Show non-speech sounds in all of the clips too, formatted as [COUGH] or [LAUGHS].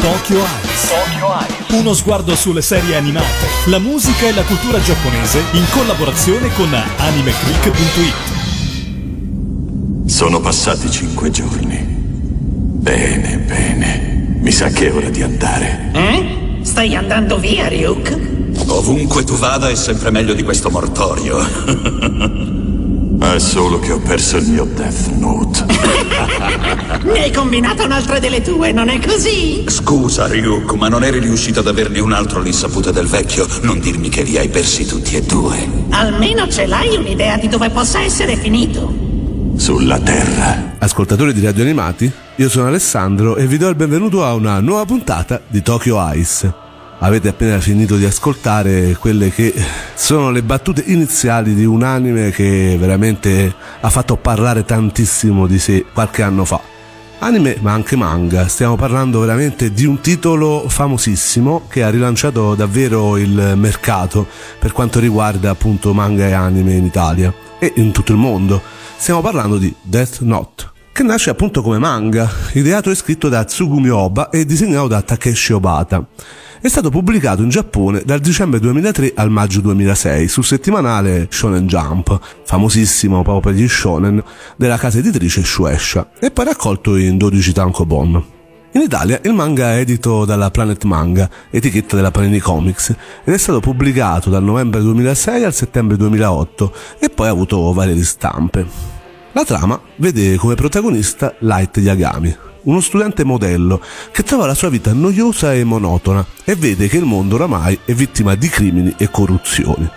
Tokyo Eyes. Uno sguardo sulle serie animate, la musica e la cultura giapponese in collaborazione con AnimeClick.it. Sono passati cinque giorni. Bene, bene. Mi sa che è ora di andare. Eh? Stai andando via, Ryuk? Ovunque tu vada è sempre meglio di questo mortorio. [LAUGHS] è solo che ho perso il mio Death Note. [LAUGHS] Ne hai combinata un'altra delle tue, non è così? Scusa, Ryuk, ma non eri riuscito ad averne un altro all'insaputa del vecchio. Non dirmi che li hai persi tutti e due. Almeno ce l'hai un'idea di dove possa essere finito. Sulla Terra. Ascoltatori di Radio Animati, io sono Alessandro e vi do il benvenuto a una nuova puntata di Tokyo Ice. Avete appena finito di ascoltare quelle che sono le battute iniziali di un anime che veramente ha fatto parlare tantissimo di sé qualche anno fa. Anime ma anche manga, stiamo parlando veramente di un titolo famosissimo che ha rilanciato davvero il mercato per quanto riguarda appunto manga e anime in Italia e in tutto il mondo. Stiamo parlando di Death Note che nasce appunto come manga, ideato e scritto da Tsugumi Oba e disegnato da Takeshi Obata. È stato pubblicato in Giappone dal dicembre 2003 al maggio 2006 sul settimanale Shonen Jump, famosissimo proprio per gli shonen, della casa editrice Shueisha, e poi raccolto in 12 tankobon. In Italia il manga è edito dalla Planet Manga, etichetta della Panini Comics, ed è stato pubblicato dal novembre 2006 al settembre 2008 e poi ha avuto varie ristampe. La trama vede come protagonista Light Yagami, uno studente modello che trova la sua vita noiosa e monotona e vede che il mondo oramai è vittima di crimini e corruzioni.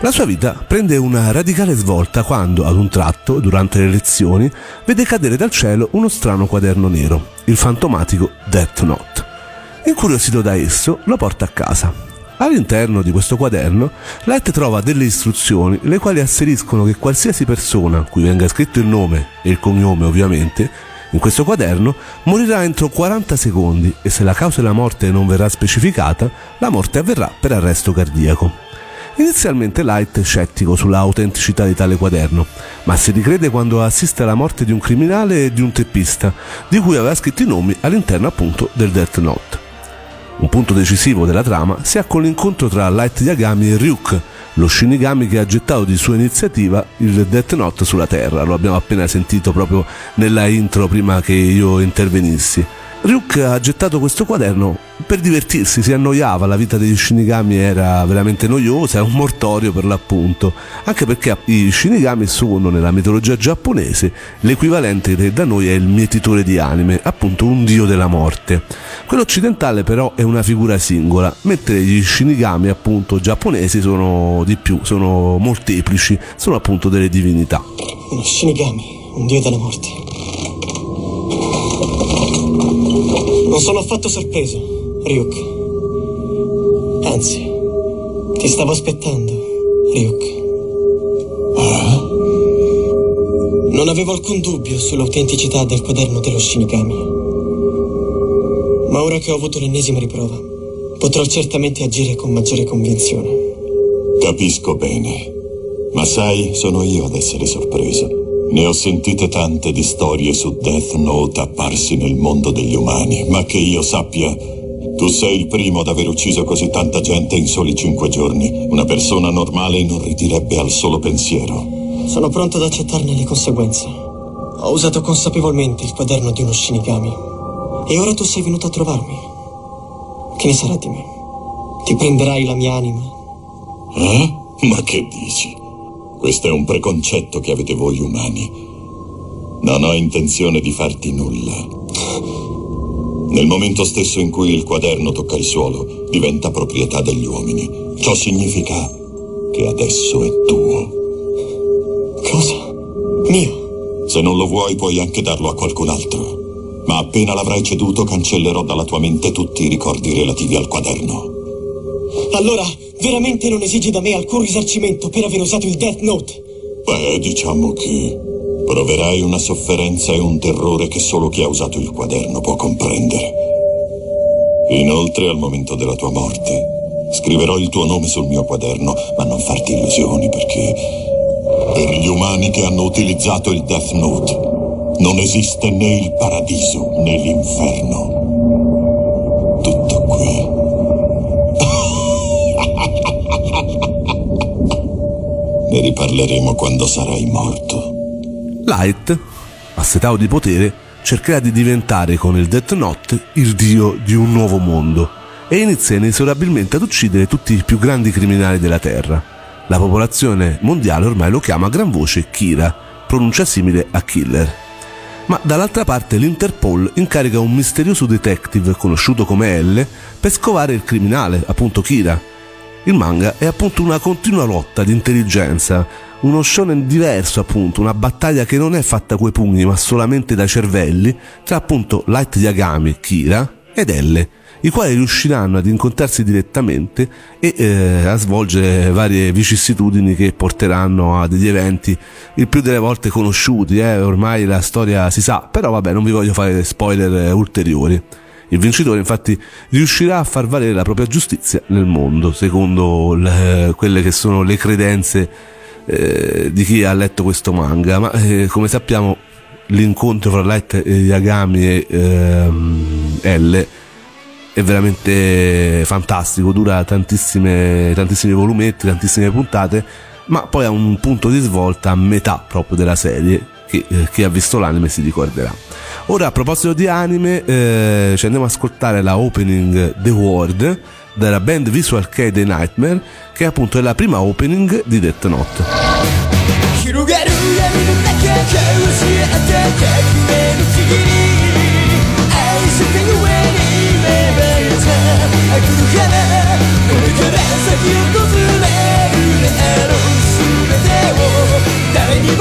La sua vita prende una radicale svolta quando, ad un tratto, durante le lezioni, vede cadere dal cielo uno strano quaderno nero, il fantomatico Death Note. Incuriosito da esso, lo porta a casa All'interno di questo quaderno, Light trova delle istruzioni le quali asseriscono che qualsiasi persona, cui venga scritto il nome e il cognome ovviamente, in questo quaderno morirà entro 40 secondi e se la causa della morte non verrà specificata, la morte avverrà per arresto cardiaco. Inizialmente Light è scettico sulla autenticità di tale quaderno, ma si ricrede quando assiste alla morte di un criminale e di un teppista, di cui aveva scritto i nomi all'interno appunto del Death Note. Un punto decisivo della trama si ha con l'incontro tra Light Yagami e Ryuk, lo Shinigami che ha gettato di sua iniziativa il Death Note sulla Terra. Lo abbiamo appena sentito proprio nella intro prima che io intervenissi. Ryuk ha gettato questo quaderno per divertirsi, si annoiava, la vita degli Shinigami era veramente noiosa, è un mortorio per l'appunto, anche perché i Shinigami sono nella mitologia giapponese l'equivalente che da noi è il mietitore di anime, appunto un dio della morte. Quello occidentale però è una figura singola, mentre gli Shinigami appunto giapponesi sono di più, sono molteplici, sono appunto delle divinità. Uno Shinigami, un dio della morte. Non sono affatto sorpreso, Ryuk. Anzi, ti stavo aspettando, Ryuk. Non avevo alcun dubbio sull'autenticità del quaderno dello Shinigami. Ma ora che ho avuto l'ennesima riprova, potrò certamente agire con maggiore convinzione. Capisco bene. Ma sai, sono io ad essere sorpreso. Ne ho sentite tante di storie su Death Note apparsi nel mondo degli umani, ma che io sappia, tu sei il primo ad aver ucciso così tanta gente in soli cinque giorni. Una persona normale inorridirebbe al solo pensiero. Sono pronto ad accettarne le conseguenze. Ho usato consapevolmente il quaderno di uno Shinigami. E ora tu sei venuto a trovarmi. Che ne sarà di me? Ti prenderai la mia anima? Eh? Ma che dici? Questo è un preconcetto che avete voi umani. Non ho intenzione di farti nulla. Nel momento stesso in cui il quaderno tocca il suolo, diventa proprietà degli uomini. Ciò significa che adesso è tuo. Cosa? Mio? Se non lo vuoi, puoi anche darlo a qualcun altro. Ma appena l'avrai ceduto, cancellerò dalla tua mente tutti i ricordi relativi al quaderno. Allora, veramente non esigi da me alcun risarcimento per aver usato il Death Note? Beh, diciamo che proverai una sofferenza e un terrore che solo chi ha usato il quaderno può comprendere. Inoltre, al momento della tua morte, scriverò il tuo nome sul mio quaderno, ma non farti illusioni perché per gli umani che hanno utilizzato il Death Note non esiste né il paradiso né l'inferno. Ne riparleremo quando sarai morto. Light, assetato di potere, cercherà di diventare con il Death Note il dio di un nuovo mondo e inizia inesorabilmente ad uccidere tutti i più grandi criminali della Terra. La popolazione mondiale ormai lo chiama a gran voce Kira, pronuncia simile a killer. Ma dall'altra parte l'Interpol incarica un misterioso detective conosciuto come L per scovare il criminale, appunto Kira. Il manga è appunto una continua lotta di intelligenza, uno shonen diverso appunto, una battaglia che non è fatta coi pugni ma solamente dai cervelli tra appunto Light Yagami, Kira ed L i quali riusciranno ad incontrarsi direttamente e eh, a svolgere varie vicissitudini che porteranno a degli eventi il più delle volte conosciuti, eh, ormai la storia si sa, però vabbè non vi voglio fare spoiler eh, ulteriori. Il vincitore infatti riuscirà a far valere la propria giustizia nel mondo, secondo le, quelle che sono le credenze eh, di chi ha letto questo manga, ma eh, come sappiamo l'incontro fra Light Yagami e ehm, L è veramente fantastico, dura tantissimi volumetti, tantissime puntate, ma poi ha un punto di svolta a metà proprio della serie che eh, chi ha visto l'anime si ricorderà. Ora a proposito di anime eh, ci andiamo ad ascoltare la opening The World della band Visual K The Nightmare che appunto è la prima opening di Death Note. 来るからこれから先を訪れるであろう全てを誰にも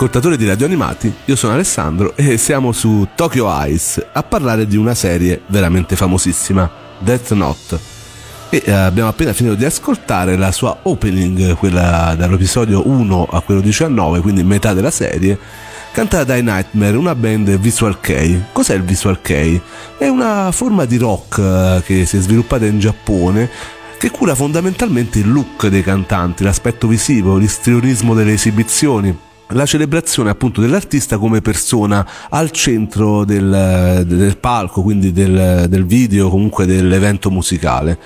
Ascoltatori di Radio Animati, io sono Alessandro e siamo su Tokyo Ice a parlare di una serie veramente famosissima, Death Note. E eh, abbiamo appena finito di ascoltare la sua opening, quella dall'episodio 1 a quello 19, quindi metà della serie, cantata dai Nightmare, una band Visual K. Cos'è il Visual K? È una forma di rock eh, che si è sviluppata in Giappone che cura fondamentalmente il look dei cantanti, l'aspetto visivo, l'istrionismo delle esibizioni la celebrazione appunto dell'artista come persona al centro del, del palco, quindi del, del video, comunque dell'evento musicale.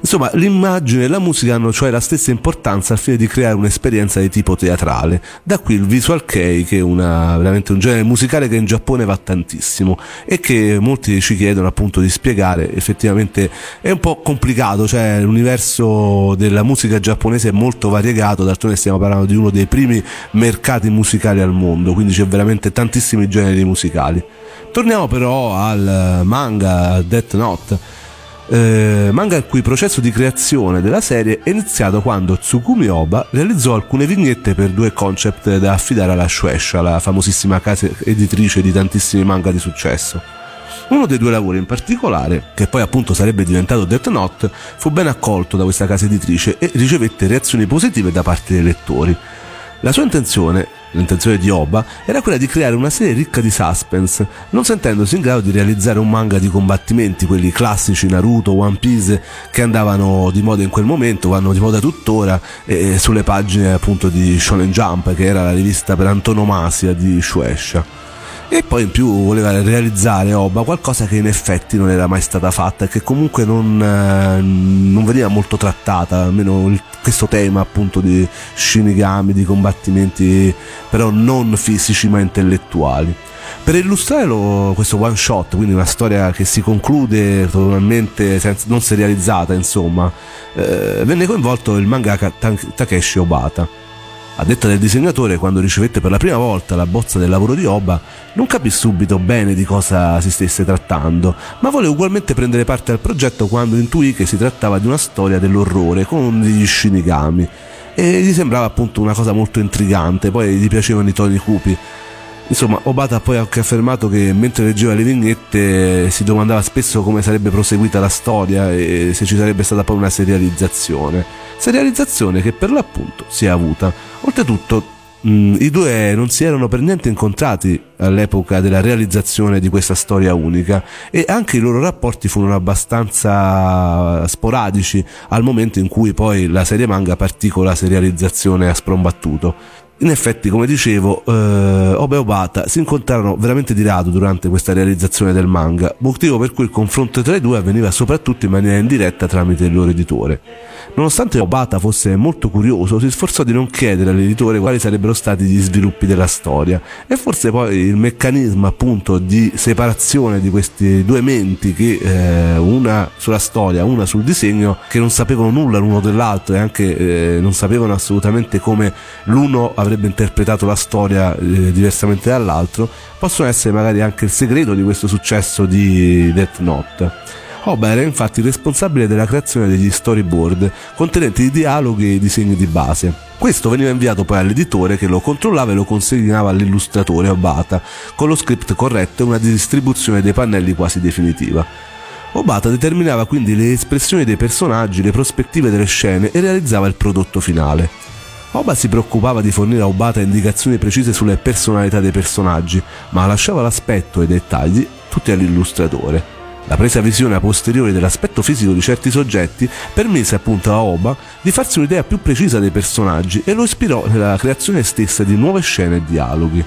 Insomma, l'immagine e la musica hanno cioè la stessa importanza al fine di creare un'esperienza di tipo teatrale. Da qui il visual kei, che è una, veramente un genere musicale che in Giappone va tantissimo e che molti ci chiedono appunto di spiegare. Effettivamente è un po' complicato, cioè l'universo della musica giapponese è molto variegato, d'altronde stiamo parlando di uno dei primi mercati musicali al mondo, quindi c'è veramente tantissimi generi musicali. Torniamo però al manga Death Note eh, manga il cui processo di creazione della serie è iniziato quando Tsukumi Oba realizzò alcune vignette per due concept da affidare alla Shueisha, la famosissima casa editrice di tantissimi manga di successo. Uno dei due lavori in particolare, che poi appunto sarebbe diventato Death Note, fu ben accolto da questa casa editrice e ricevette reazioni positive da parte dei lettori. La sua intenzione L'intenzione di Oba era quella di creare una serie ricca di suspense, non sentendosi in grado di realizzare un manga di combattimenti, quelli classici Naruto, One Piece, che andavano di moda in quel momento, vanno di moda tuttora, e sulle pagine appunto di Shonen Jump, che era la rivista per antonomasia di Shueisha e poi in più voleva realizzare Oba qualcosa che in effetti non era mai stata fatta e che comunque non, eh, non veniva molto trattata, almeno il, questo tema appunto di shinigami, di combattimenti però non fisici ma intellettuali. Per illustrare lo, questo one shot, quindi una storia che si conclude totalmente senza, non serializzata, insomma, eh, venne coinvolto il mangaka Takeshi Obata a detta del disegnatore, quando ricevette per la prima volta la bozza del lavoro di Oba, non capì subito bene di cosa si stesse trattando, ma volle ugualmente prendere parte al progetto quando intuì che si trattava di una storia dell'orrore con degli shinigami. E gli sembrava appunto una cosa molto intrigante, poi gli piacevano i toni cupi. Insomma, Obata ha poi anche affermato che mentre leggeva le vignette si domandava spesso come sarebbe proseguita la storia e se ci sarebbe stata poi una serializzazione. Serializzazione che per l'appunto si è avuta. Oltretutto, mh, i due non si erano per niente incontrati all'epoca della realizzazione di questa storia unica e anche i loro rapporti furono abbastanza sporadici al momento in cui poi la serie manga partì con la serializzazione a sprombattuto. In effetti, come dicevo, eh, Obe e Obata si incontrarono veramente di rado durante questa realizzazione del manga, motivo per cui il confronto tra i due avveniva soprattutto in maniera indiretta tramite il loro editore. Nonostante Obata fosse molto curioso, si sforzò di non chiedere all'editore quali sarebbero stati gli sviluppi della storia e forse poi il meccanismo appunto di separazione di questi due menti che eh, una sulla storia, una sul disegno, che non sapevano nulla l'uno dell'altro e anche eh, non sapevano assolutamente come l'uno avrebbe interpretato la storia eh, diversamente dall'altro, possono essere magari anche il segreto di questo successo di Death Note. Oba era infatti responsabile della creazione degli storyboard contenenti i dialoghi e i disegni di base. Questo veniva inviato poi all'editore che lo controllava e lo consegnava all'illustratore Obata con lo script corretto e una distribuzione dei pannelli quasi definitiva. Obata determinava quindi le espressioni dei personaggi, le prospettive delle scene e realizzava il prodotto finale. Oba si preoccupava di fornire a Obata indicazioni precise sulle personalità dei personaggi, ma lasciava l'aspetto e i dettagli tutti all'illustratore. La presa visione a posteriori dell'aspetto fisico di certi soggetti permise appunto a Oba di farsi un'idea più precisa dei personaggi e lo ispirò nella creazione stessa di nuove scene e dialoghi.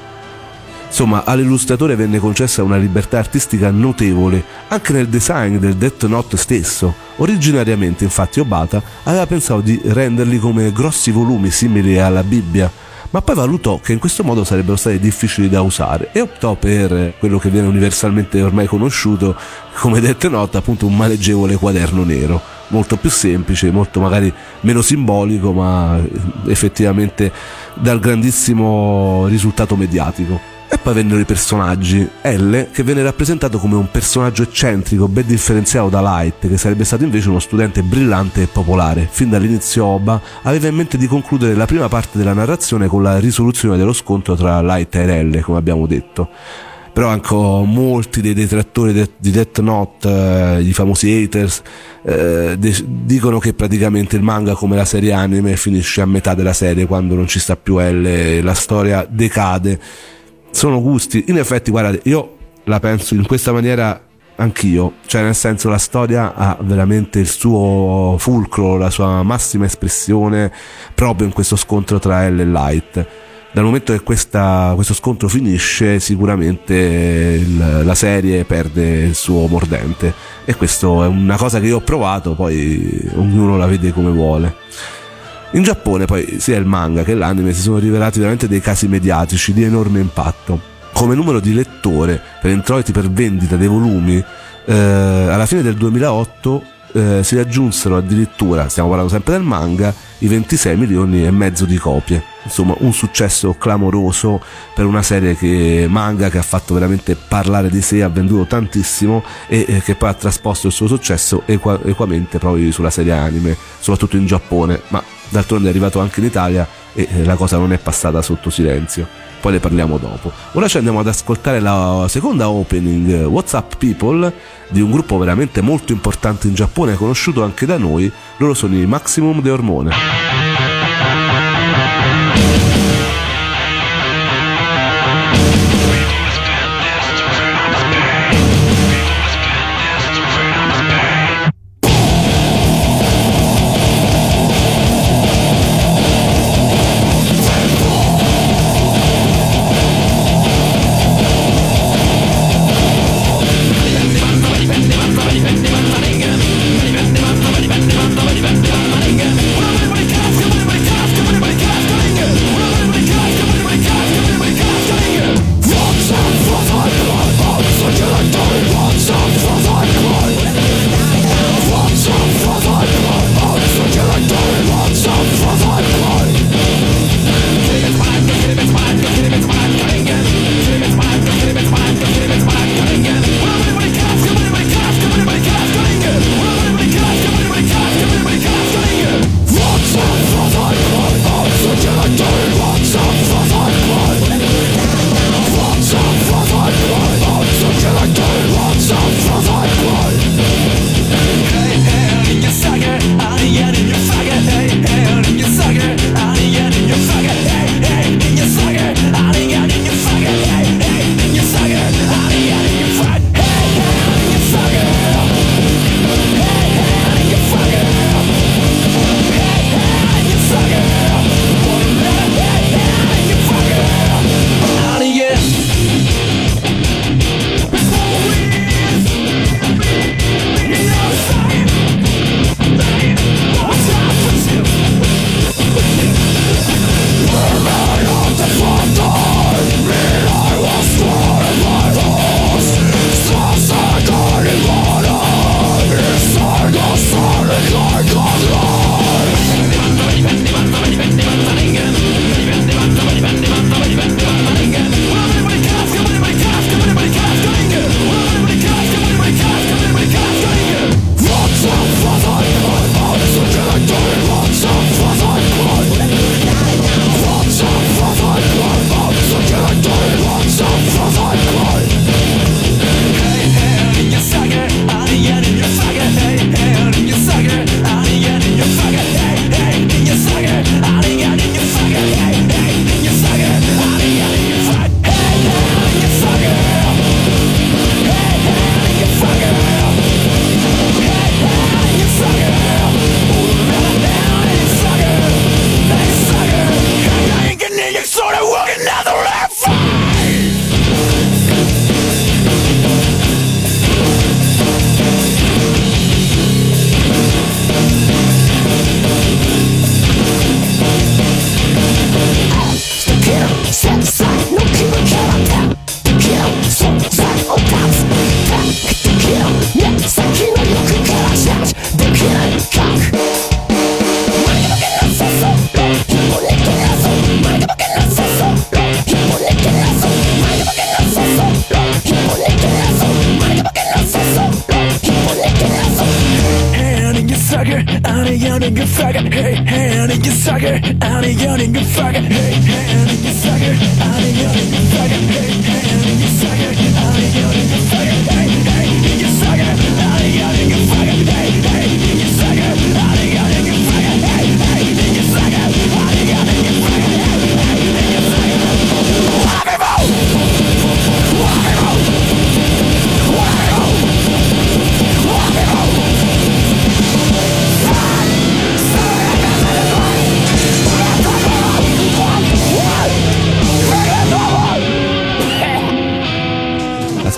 Insomma, all'illustratore venne concessa una libertà artistica notevole anche nel design del Death Note stesso. Originariamente, infatti, Obata aveva pensato di renderli come grossi volumi simili alla Bibbia, ma poi valutò che in questo modo sarebbero stati difficili da usare e optò per quello che viene universalmente ormai conosciuto come Death Note, appunto un maleggevole quaderno nero, molto più semplice, molto magari meno simbolico, ma effettivamente dal grandissimo risultato mediatico. E poi vennero i personaggi. L, che venne rappresentato come un personaggio eccentrico, ben differenziato da Light, che sarebbe stato invece uno studente brillante e popolare. Fin dall'inizio Oba aveva in mente di concludere la prima parte della narrazione con la risoluzione dello scontro tra Light e L, come abbiamo detto però anche molti dei detrattori de- di Death Note, eh, i famosi haters, eh, dicono che praticamente il manga come la serie anime finisce a metà della serie quando non ci sta più L la storia decade. Sono gusti, in effetti guardate, io la penso in questa maniera anch'io, cioè nel senso la storia ha veramente il suo fulcro, la sua massima espressione proprio in questo scontro tra L e Light. Dal momento che questa, questo scontro finisce sicuramente il, la serie perde il suo mordente. E questo è una cosa che io ho provato poi ognuno la vede come vuole in Giappone poi sia il manga che l'anime si sono rivelati veramente dei casi mediatici di enorme impatto. Come numero di lettore per introiti per vendita dei volumi eh, alla fine del 2008 eh, si raggiunsero addirittura, stiamo parlando sempre del manga, i 26 milioni e mezzo di copie. Insomma, un successo clamoroso per una serie che manga che ha fatto veramente parlare di sé, ha venduto tantissimo e eh, che poi ha trasposto il suo successo equa- equamente proprio sulla serie anime, soprattutto in Giappone, ma d'altronde è arrivato anche in Italia e eh, la cosa non è passata sotto silenzio. Poi ne parliamo dopo. Ora ci andiamo ad ascoltare la seconda opening eh, WhatsApp People di un gruppo veramente molto importante in Giappone, conosciuto anche da noi. Loro sono i Maximum de Ormone.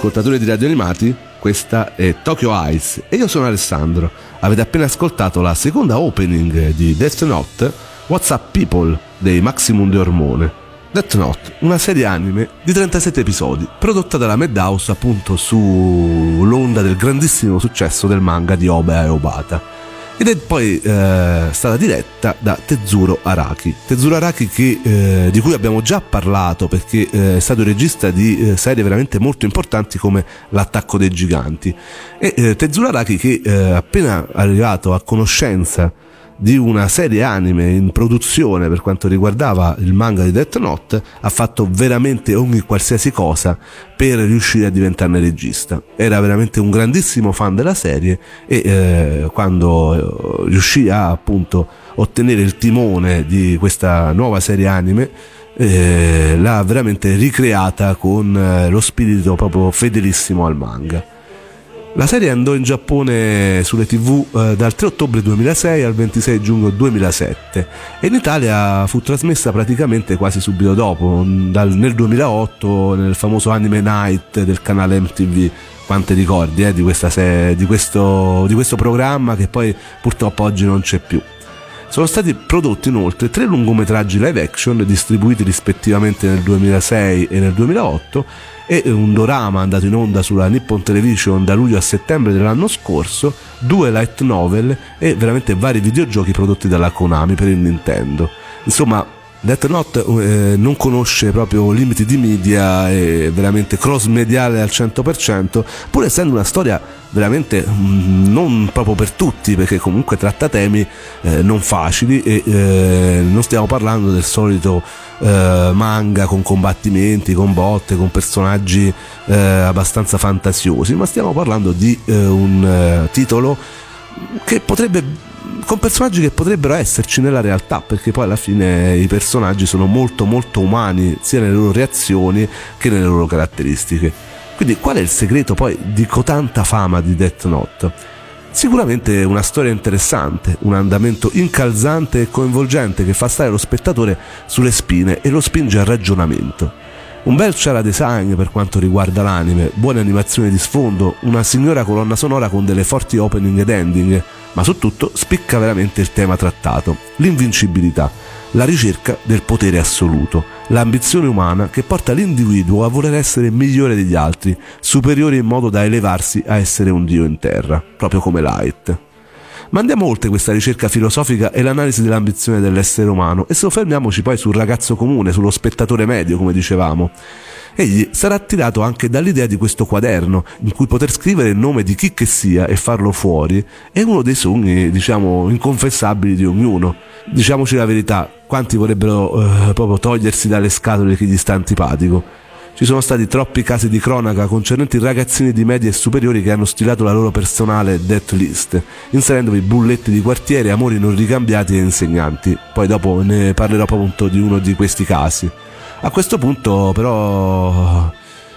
Ascoltatori di Radio Animati, questa è Tokyo Eyes e io sono Alessandro. Avete appena ascoltato la seconda opening di Death Note, What's Up People dei Maximum de Ormone. Death Note, una serie anime di 37 episodi, prodotta dalla Madhouse appunto sull'onda del grandissimo successo del manga di Oba e Obata ed è poi eh, stata diretta da Tezuro Araki. Tezuro Araki che, eh, di cui abbiamo già parlato perché eh, è stato regista di eh, serie veramente molto importanti come L'attacco dei giganti. E eh, Tezuro Araki che eh, appena arrivato a conoscenza di una serie anime in produzione per quanto riguardava il manga di Death Note ha fatto veramente ogni qualsiasi cosa per riuscire a diventarne regista. Era veramente un grandissimo fan della serie e eh, quando eh, riuscì a appunto ottenere il timone di questa nuova serie anime eh, l'ha veramente ricreata con eh, lo spirito proprio fedelissimo al manga la serie andò in Giappone sulle tv eh, dal 3 ottobre 2006 al 26 giugno 2007 e in Italia fu trasmessa praticamente quasi subito dopo, dal, nel 2008 nel famoso Anime Night del canale MTV. Quante ricordi eh, di, se- di, questo, di questo programma che poi purtroppo oggi non c'è più. Sono stati prodotti inoltre tre lungometraggi live action distribuiti rispettivamente nel 2006 e nel 2008 e un dorama andato in onda sulla Nippon Television da luglio a settembre dell'anno scorso, due light novel e veramente vari videogiochi prodotti dalla Konami per il Nintendo. Insomma, Death Note eh, non conosce proprio limiti di media, è veramente cross mediale al 100%, pur essendo una storia veramente mh, non proprio per tutti, perché comunque tratta temi eh, non facili e eh, non stiamo parlando del solito eh, manga con combattimenti, con botte, con personaggi eh, abbastanza fantasiosi, ma stiamo parlando di eh, un titolo che potrebbe con personaggi che potrebbero esserci nella realtà, perché poi alla fine i personaggi sono molto molto umani, sia nelle loro reazioni che nelle loro caratteristiche. Quindi qual è il segreto poi di cotanta fama di Death Note? Sicuramente una storia interessante, un andamento incalzante e coinvolgente che fa stare lo spettatore sulle spine e lo spinge al ragionamento. Un bel chara design per quanto riguarda l'anime, buone animazioni di sfondo, una signora colonna sonora con delle forti opening ed ending, ma su tutto spicca veramente il tema trattato, l'invincibilità, la ricerca del potere assoluto, l'ambizione umana che porta l'individuo a voler essere migliore degli altri, superiore in modo da elevarsi a essere un dio in terra, proprio come Light. Ma andiamo oltre questa ricerca filosofica e l'analisi dell'ambizione dell'essere umano e soffermiamoci poi sul ragazzo comune, sullo spettatore medio, come dicevamo. Egli sarà attirato anche dall'idea di questo quaderno, in cui poter scrivere il nome di chi che sia e farlo fuori è uno dei sogni, diciamo, inconfessabili di ognuno. Diciamoci la verità, quanti vorrebbero eh, proprio togliersi dalle scatole chi gli sta antipatico? Ci sono stati troppi casi di cronaca concernenti ragazzini di medie e superiori che hanno stilato la loro personale death list, inserendovi bulletti di quartiere, amori non ricambiati e insegnanti. Poi dopo ne parlerò appunto di uno di questi casi. A questo punto però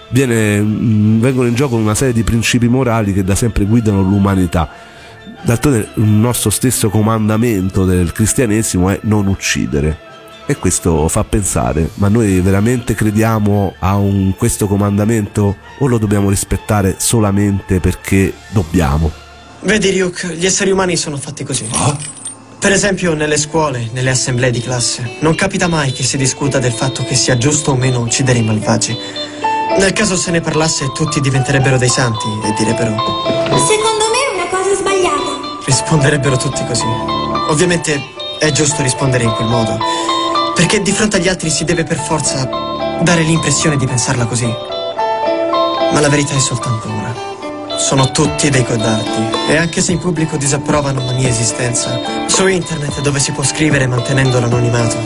viene, vengono in gioco una serie di principi morali che da sempre guidano l'umanità. D'altronde il nostro stesso comandamento del cristianesimo è non uccidere. E questo fa pensare, ma noi veramente crediamo a un, questo comandamento o lo dobbiamo rispettare solamente perché dobbiamo? Vedi Ryuk, gli esseri umani sono fatti così. Ah? Per esempio nelle scuole, nelle assemblee di classe, non capita mai che si discuta del fatto che sia giusto o meno uccidere i malvagi. Nel caso se ne parlasse tutti diventerebbero dei santi e direbbero... Secondo me è una cosa sbagliata. Risponderebbero tutti così. Ovviamente è giusto rispondere in quel modo, perché di fronte agli altri si deve per forza dare l'impressione di pensarla così. Ma la verità è soltanto una. sono tutti dei codardi. E anche se in pubblico disapprovano la mia esistenza, su internet dove si può scrivere mantenendo l'anonimato,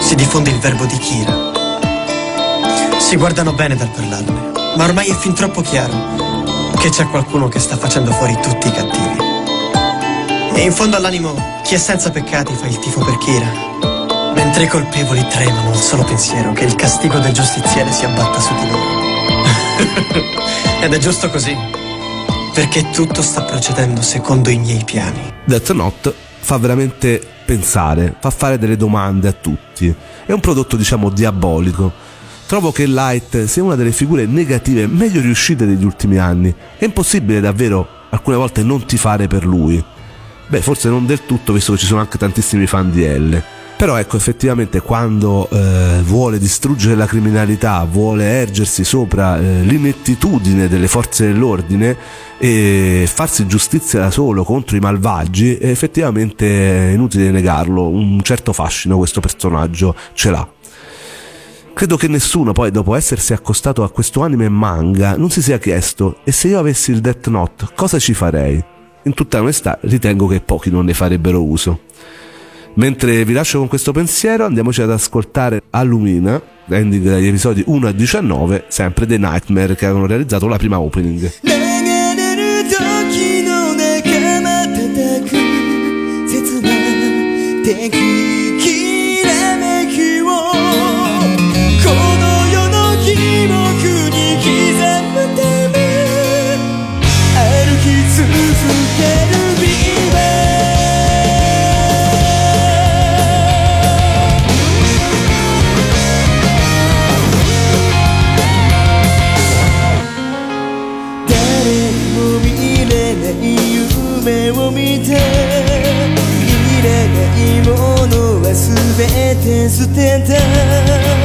si diffonde il verbo di Kira. Si guardano bene dal parlarne, ma ormai è fin troppo chiaro che c'è qualcuno che sta facendo fuori tutti i cattivi. E in fondo all'animo, chi è senza peccati fa il tifo per Kira, mentre i colpevoli tremano al solo pensiero che il castigo del giustiziere si abbatta su di loro. [LAUGHS] Ed è giusto così, perché tutto sta procedendo secondo i miei piani. Death Note fa veramente pensare, fa fare delle domande a tutti. È un prodotto, diciamo, diabolico. Trovo che Light sia una delle figure negative meglio riuscite degli ultimi anni. È impossibile davvero alcune volte non tifare per lui. Beh, forse non del tutto, visto che ci sono anche tantissimi fan di L. Però ecco, effettivamente quando eh, vuole distruggere la criminalità, vuole ergersi sopra eh, l'inettitudine delle forze dell'ordine e farsi giustizia da solo contro i malvagi, effettivamente è inutile negarlo, un certo fascino questo personaggio ce l'ha. Credo che nessuno poi dopo essersi accostato a questo anime manga non si sia chiesto e se io avessi il Death Note cosa ci farei? In tutta onestà ritengo che pochi non ne farebbero uso. Mentre vi lascio con questo pensiero, andiamoci ad ascoltare Allumina, ending dagli episodi 1 a 19, sempre dei Nightmare che avevano realizzato la prima opening. silêncio tenta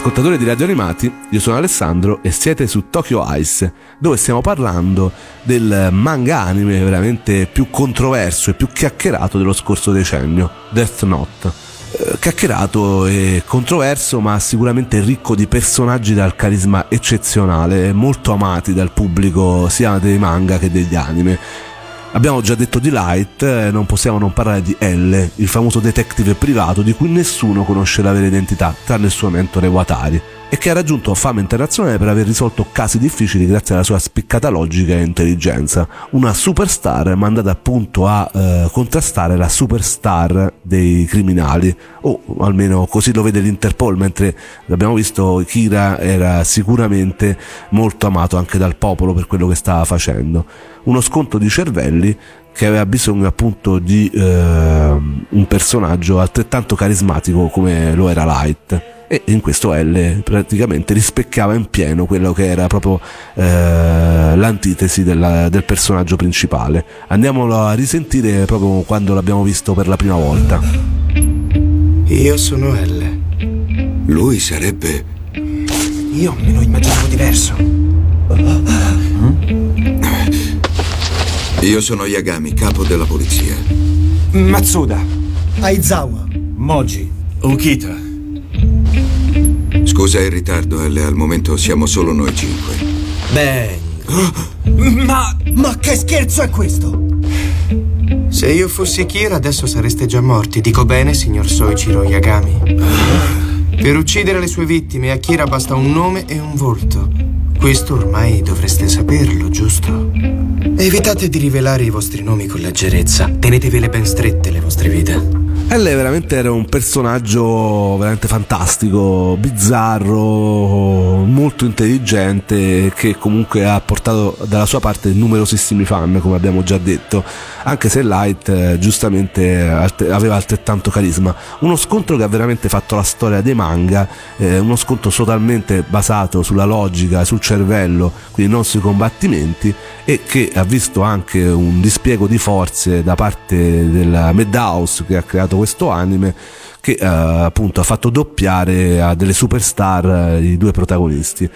Ascoltatori di Radio Animati, io sono Alessandro e siete su Tokyo Ice, dove stiamo parlando del manga anime veramente più controverso e più chiacchierato dello scorso decennio, Death Note. Eh, Chiacchierato e controverso, ma sicuramente ricco di personaggi dal carisma eccezionale, molto amati dal pubblico sia dei manga che degli anime. Abbiamo già detto di Light, eh, non possiamo non parlare di L, il famoso detective privato di cui nessuno conosce la vera identità, tranne il suo mentore Watari, e che ha raggiunto fama internazionale per aver risolto casi difficili grazie alla sua spiccata logica e intelligenza. Una superstar mandata appunto a eh, contrastare la superstar dei criminali, o almeno così lo vede l'Interpol, mentre abbiamo visto Kira era sicuramente molto amato anche dal popolo per quello che stava facendo. Uno scontro di cervelli che aveva bisogno appunto di eh, un personaggio altrettanto carismatico come lo era Light e in questo L praticamente rispecchiava in pieno quello che era proprio eh, l'antitesi della- del personaggio principale. Andiamolo a risentire proprio quando l'abbiamo visto per la prima volta. Io sono L. Lui sarebbe... Io me lo immaginavo diverso. Io sono Yagami, capo della polizia. Matsuda. Aizawa. Moji. Ukita. Scusa il ritardo, L, al momento siamo solo noi cinque. Bang. [GASPS] Ma. Ma che scherzo è questo? Se io fossi Kira adesso sareste già morti. Dico bene, signor Soichiro Yagami. Per uccidere le sue vittime a Kira basta un nome e un volto. Questo ormai dovreste saperlo, giusto? Evitate di rivelare i vostri nomi con leggerezza. Tenetevele ben strette le vostre vite. L veramente era un personaggio veramente fantastico, bizzarro, molto intelligente che comunque ha portato dalla sua parte numerosissimi fan, come abbiamo già detto, anche se Light eh, giustamente aveva altrettanto carisma. Uno scontro che ha veramente fatto la storia dei manga, eh, uno scontro totalmente basato sulla logica, sul cervello, quindi non sui combattimenti e che ha visto anche un dispiego di forze da parte della Madhouse che ha creato questo anime che eh, appunto ha fatto doppiare a delle superstar eh, i due protagonisti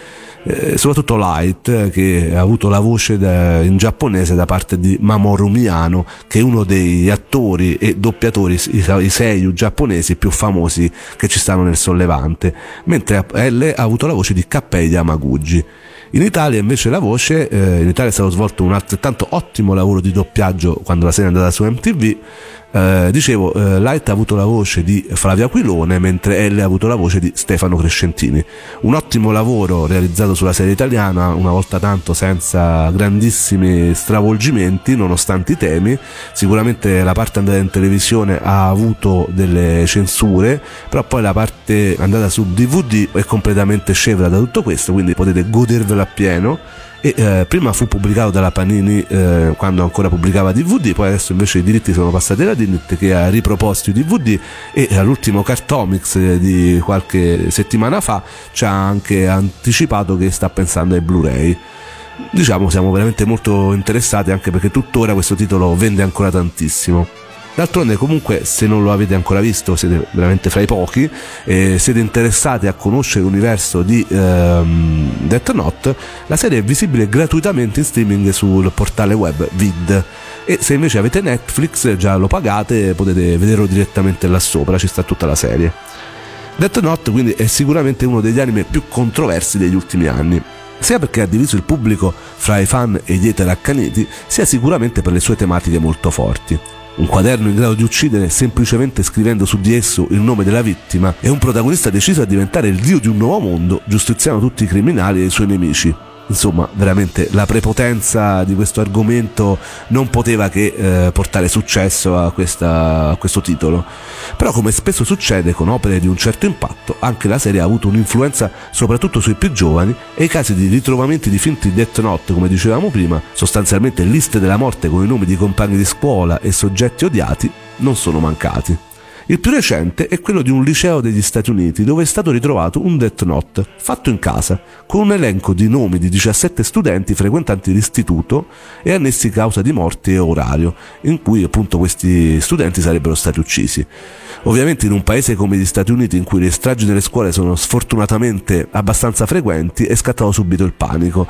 Eh, soprattutto Light eh, che ha avuto la voce da- in giapponese da parte di Mamoru Miyano che è uno degli attori e doppiatori i, i seiyu giapponesi più famosi che ci stanno nel sollevante mentre L ha avuto la voce di Kappei Yamaguchi in Italia invece la voce, eh, in Italia è stato svolto un altrettanto ottimo lavoro di doppiaggio quando la serie è andata su MTV. Eh, dicevo, eh, Light ha avuto la voce di Flavio Aquilone, mentre L ha avuto la voce di Stefano Crescentini. Un ottimo lavoro realizzato sulla serie italiana, una volta tanto senza grandissimi stravolgimenti, nonostante i temi. Sicuramente la parte andata in televisione ha avuto delle censure, però poi la parte andata su DVD è completamente scevra da tutto questo, quindi potete godervela appieno. E eh, prima fu pubblicato dalla Panini eh, quando ancora pubblicava DVD, poi adesso invece i diritti sono passati alla Dinit che ha riproposto i DVD e all'ultimo Cartomics eh, di qualche settimana fa ci ha anche anticipato che sta pensando ai Blu-ray. Diciamo siamo veramente molto interessati anche perché tuttora questo titolo vende ancora tantissimo. D'altronde comunque se non lo avete ancora visto siete veramente fra i pochi e siete interessati a conoscere l'universo di ehm, Death Note, la serie è visibile gratuitamente in streaming sul portale web Vid e se invece avete Netflix già lo pagate potete vederlo direttamente là sopra, ci sta tutta la serie. Death Note quindi è sicuramente uno degli anime più controversi degli ultimi anni sia perché ha diviso il pubblico fra i fan e gli hater accaniti, sia sicuramente per le sue tematiche molto forti. Un quaderno in grado di uccidere semplicemente scrivendo su di esso il nome della vittima e un protagonista deciso a diventare il dio di un nuovo mondo, giustiziando tutti i criminali e i suoi nemici. Insomma, veramente la prepotenza di questo argomento non poteva che eh, portare successo a, questa, a, questo titolo. Però, come spesso succede con opere di un certo impatto, anche la serie ha avuto un'influenza soprattutto sui più giovani e i casi di ritrovamenti di finti Death Note, come dicevamo prima, sostanzialmente liste della morte con i nomi di compagni di scuola e soggetti odiati, non sono mancati. Il più recente è quello di un liceo degli Stati Uniti dove è stato ritrovato un Death Note fatto in casa con un elenco di nomi di 17 studenti frequentanti l'istituto e annessi causa di morte e orario in cui appunto questi studenti sarebbero stati uccisi. Ovviamente in un paese come gli Stati Uniti in cui le stragi nelle scuole sono sfortunatamente abbastanza frequenti è scattato subito il panico,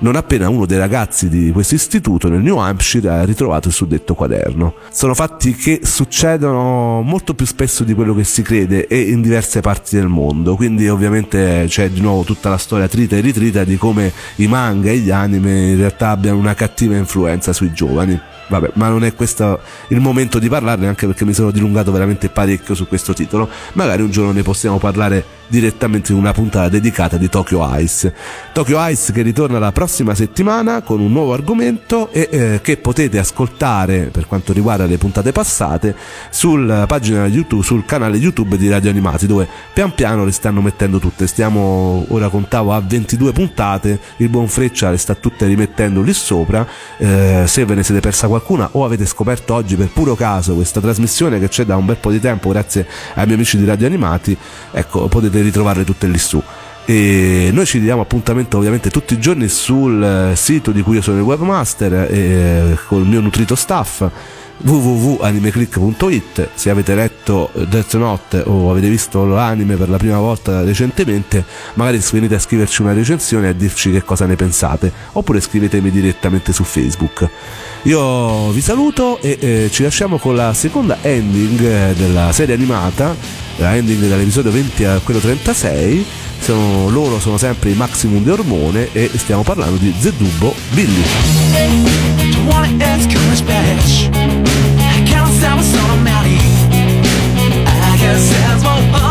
non appena uno dei ragazzi di questo istituto nel New Hampshire ha ritrovato il suddetto quaderno. Sono fatti che succedono molto più spesso di quello che si crede e in diverse parti del mondo, quindi ovviamente c'è di nuovo tutta la storia trita e ritrita di come i manga e gli anime in realtà abbiano una cattiva influenza sui giovani. Vabbè, ma non è questo il momento di parlarne, anche perché mi sono dilungato veramente parecchio su questo titolo. Magari un giorno ne possiamo parlare direttamente in una puntata dedicata di Tokyo Ice. Tokyo Ice che ritorna la prossima settimana con un nuovo argomento e eh, che potete ascoltare per quanto riguarda le puntate passate sulla pagina YouTube, sul canale YouTube di Radio Animati dove pian piano le stanno mettendo tutte. Stiamo ora contavo a 22 puntate, il buon Freccia le sta tutte rimettendo lì sopra. Eh, se ve ne siete persa qualcuna o avete scoperto oggi per puro caso questa trasmissione che c'è da un bel po' di tempo grazie ai miei amici di Radio Animati, ecco, potete potete ritrovarle tutte lì su. E noi ci diamo appuntamento ovviamente tutti i giorni sul eh, sito di cui io sono il webmaster eh, col mio nutrito staff www.animeclick.it se avete letto Death Note o avete visto l'anime per la prima volta recentemente magari venite a scriverci una recensione e a dirci che cosa ne pensate oppure scrivetemi direttamente su Facebook. Io vi saluto e eh, ci lasciamo con la seconda ending eh, della serie animata la ending dall'episodio 20 a quello 36 sono, loro sono sempre i maximum di ormone e stiamo parlando di Zedubbo Billy guess there's more